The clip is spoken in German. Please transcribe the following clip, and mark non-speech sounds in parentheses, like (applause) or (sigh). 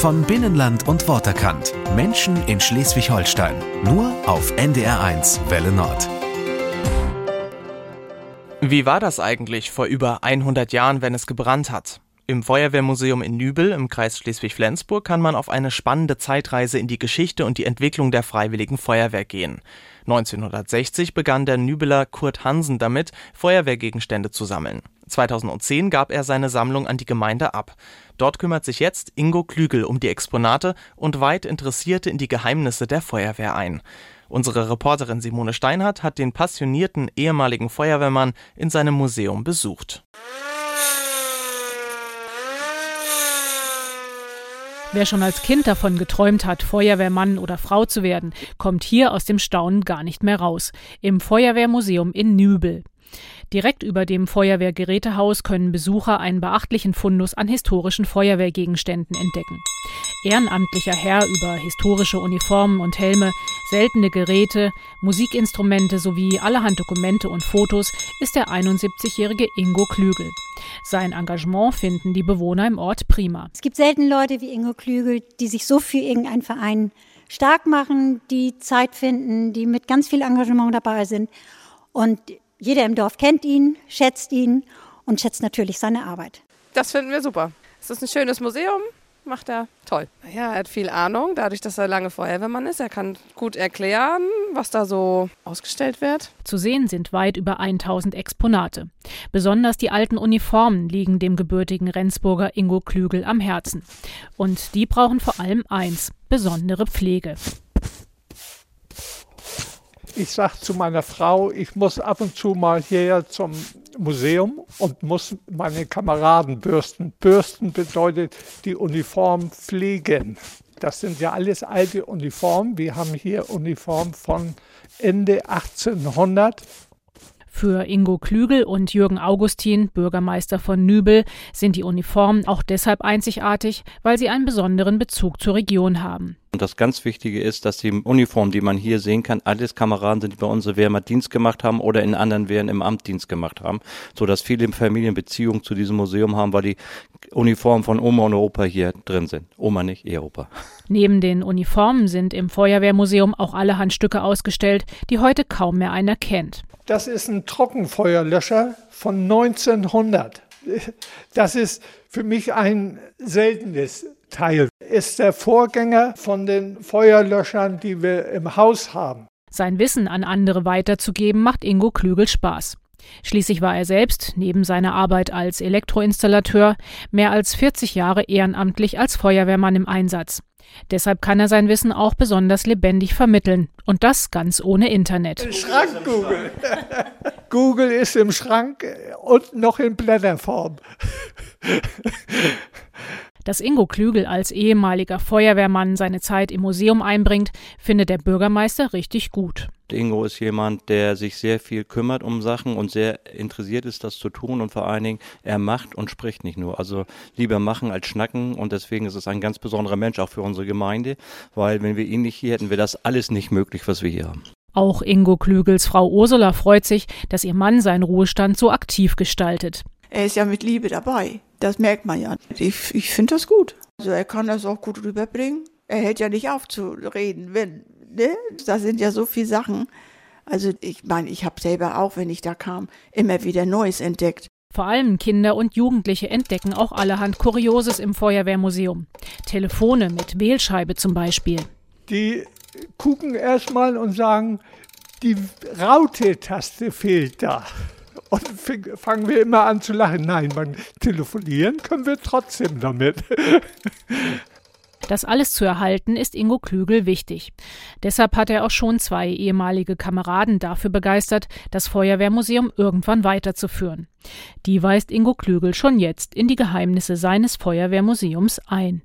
Von Binnenland und Worterkant. Menschen in Schleswig-Holstein. Nur auf NDR1 Welle Nord. Wie war das eigentlich vor über 100 Jahren, wenn es gebrannt hat? Im Feuerwehrmuseum in Nübel im Kreis Schleswig-Flensburg kann man auf eine spannende Zeitreise in die Geschichte und die Entwicklung der Freiwilligen Feuerwehr gehen. 1960 begann der Nübeler Kurt Hansen damit, Feuerwehrgegenstände zu sammeln. 2010 gab er seine Sammlung an die Gemeinde ab. Dort kümmert sich jetzt Ingo Klügel um die Exponate und weit Interessierte in die Geheimnisse der Feuerwehr ein. Unsere Reporterin Simone Steinhardt hat den passionierten ehemaligen Feuerwehrmann in seinem Museum besucht. Wer schon als Kind davon geträumt hat, Feuerwehrmann oder Frau zu werden, kommt hier aus dem Staunen gar nicht mehr raus. Im Feuerwehrmuseum in Nübel. Direkt über dem Feuerwehrgerätehaus können Besucher einen beachtlichen Fundus an historischen Feuerwehrgegenständen entdecken. Ehrenamtlicher Herr über historische Uniformen und Helme, seltene Geräte, Musikinstrumente sowie allerhand Dokumente und Fotos ist der 71-jährige Ingo Klügel. Sein Engagement finden die Bewohner im Ort prima. Es gibt selten Leute wie Ingo Klügel, die sich so für irgendeinen Verein stark machen, die Zeit finden, die mit ganz viel Engagement dabei sind. Und jeder im Dorf kennt ihn, schätzt ihn und schätzt natürlich seine Arbeit. Das finden wir super. Es ist ein schönes Museum, macht er toll. Ja, er hat viel Ahnung, dadurch, dass er lange Feuerwehrmann ist. Er kann gut erklären, was da so ausgestellt wird. Zu sehen sind weit über 1000 Exponate. Besonders die alten Uniformen liegen dem gebürtigen Rendsburger Ingo Klügel am Herzen. Und die brauchen vor allem eins, besondere Pflege. Ich sage zu meiner Frau, ich muss ab und zu mal hierher zum Museum und muss meine Kameraden bürsten. Bürsten bedeutet die Uniform pflegen. Das sind ja alles alte Uniformen. Wir haben hier Uniformen von Ende 1800 für Ingo Klügel und Jürgen Augustin, Bürgermeister von Nübel, sind die Uniformen auch deshalb einzigartig, weil sie einen besonderen Bezug zur Region haben. Und das ganz Wichtige ist, dass die Uniformen, die man hier sehen kann, alles Kameraden sind, die bei unserer Wehrmacht Dienst gemacht haben oder in anderen Wehren im Amt Dienst gemacht haben, sodass viele Familien Beziehungen zu diesem Museum haben, weil die Uniformen von Oma und Opa hier drin sind. Oma nicht, eher Opa. Neben den Uniformen sind im Feuerwehrmuseum auch allerhand Stücke ausgestellt, die heute kaum mehr einer kennt. Das ist ein Trockenfeuerlöscher von 1900. Das ist für mich ein seltenes Teil. Ist der Vorgänger von den Feuerlöschern, die wir im Haus haben. Sein Wissen an andere weiterzugeben, macht Ingo Klügel Spaß. Schließlich war er selbst, neben seiner Arbeit als Elektroinstallateur, mehr als 40 Jahre ehrenamtlich als Feuerwehrmann im Einsatz. Deshalb kann er sein Wissen auch besonders lebendig vermitteln. Und das ganz ohne Internet. Schrank Google. (laughs) Google ist im Schrank und noch in Blätterform. (laughs) Dass Ingo Klügel als ehemaliger Feuerwehrmann seine Zeit im Museum einbringt, findet der Bürgermeister richtig gut. Ingo ist jemand, der sich sehr viel kümmert um Sachen und sehr interessiert ist, das zu tun und vor allen Dingen, er macht und spricht nicht nur. Also lieber machen als schnacken und deswegen ist es ein ganz besonderer Mensch auch für unsere Gemeinde, weil wenn wir ihn nicht hier hätten, wäre das alles nicht möglich, was wir hier haben. Auch Ingo Klügels Frau Ursula freut sich, dass ihr Mann seinen Ruhestand so aktiv gestaltet. Er ist ja mit Liebe dabei. Das merkt man ja. Ich, ich finde das gut. Also er kann das auch gut rüberbringen. Er hält ja nicht auf zu reden, wenn, ne? Da sind ja so viele Sachen. Also ich meine, ich habe selber auch, wenn ich da kam, immer wieder Neues entdeckt. Vor allem Kinder und Jugendliche entdecken auch allerhand Kurioses im Feuerwehrmuseum. Telefone mit Wählscheibe zum Beispiel. Die gucken erstmal und sagen, die Raute-Taste fehlt da. Und fangen wir immer an zu lachen. Nein, man telefonieren können wir trotzdem damit. (laughs) Das alles zu erhalten ist Ingo Klügel wichtig. Deshalb hat er auch schon zwei ehemalige Kameraden dafür begeistert, das Feuerwehrmuseum irgendwann weiterzuführen. Die weist Ingo Klügel schon jetzt in die Geheimnisse seines Feuerwehrmuseums ein.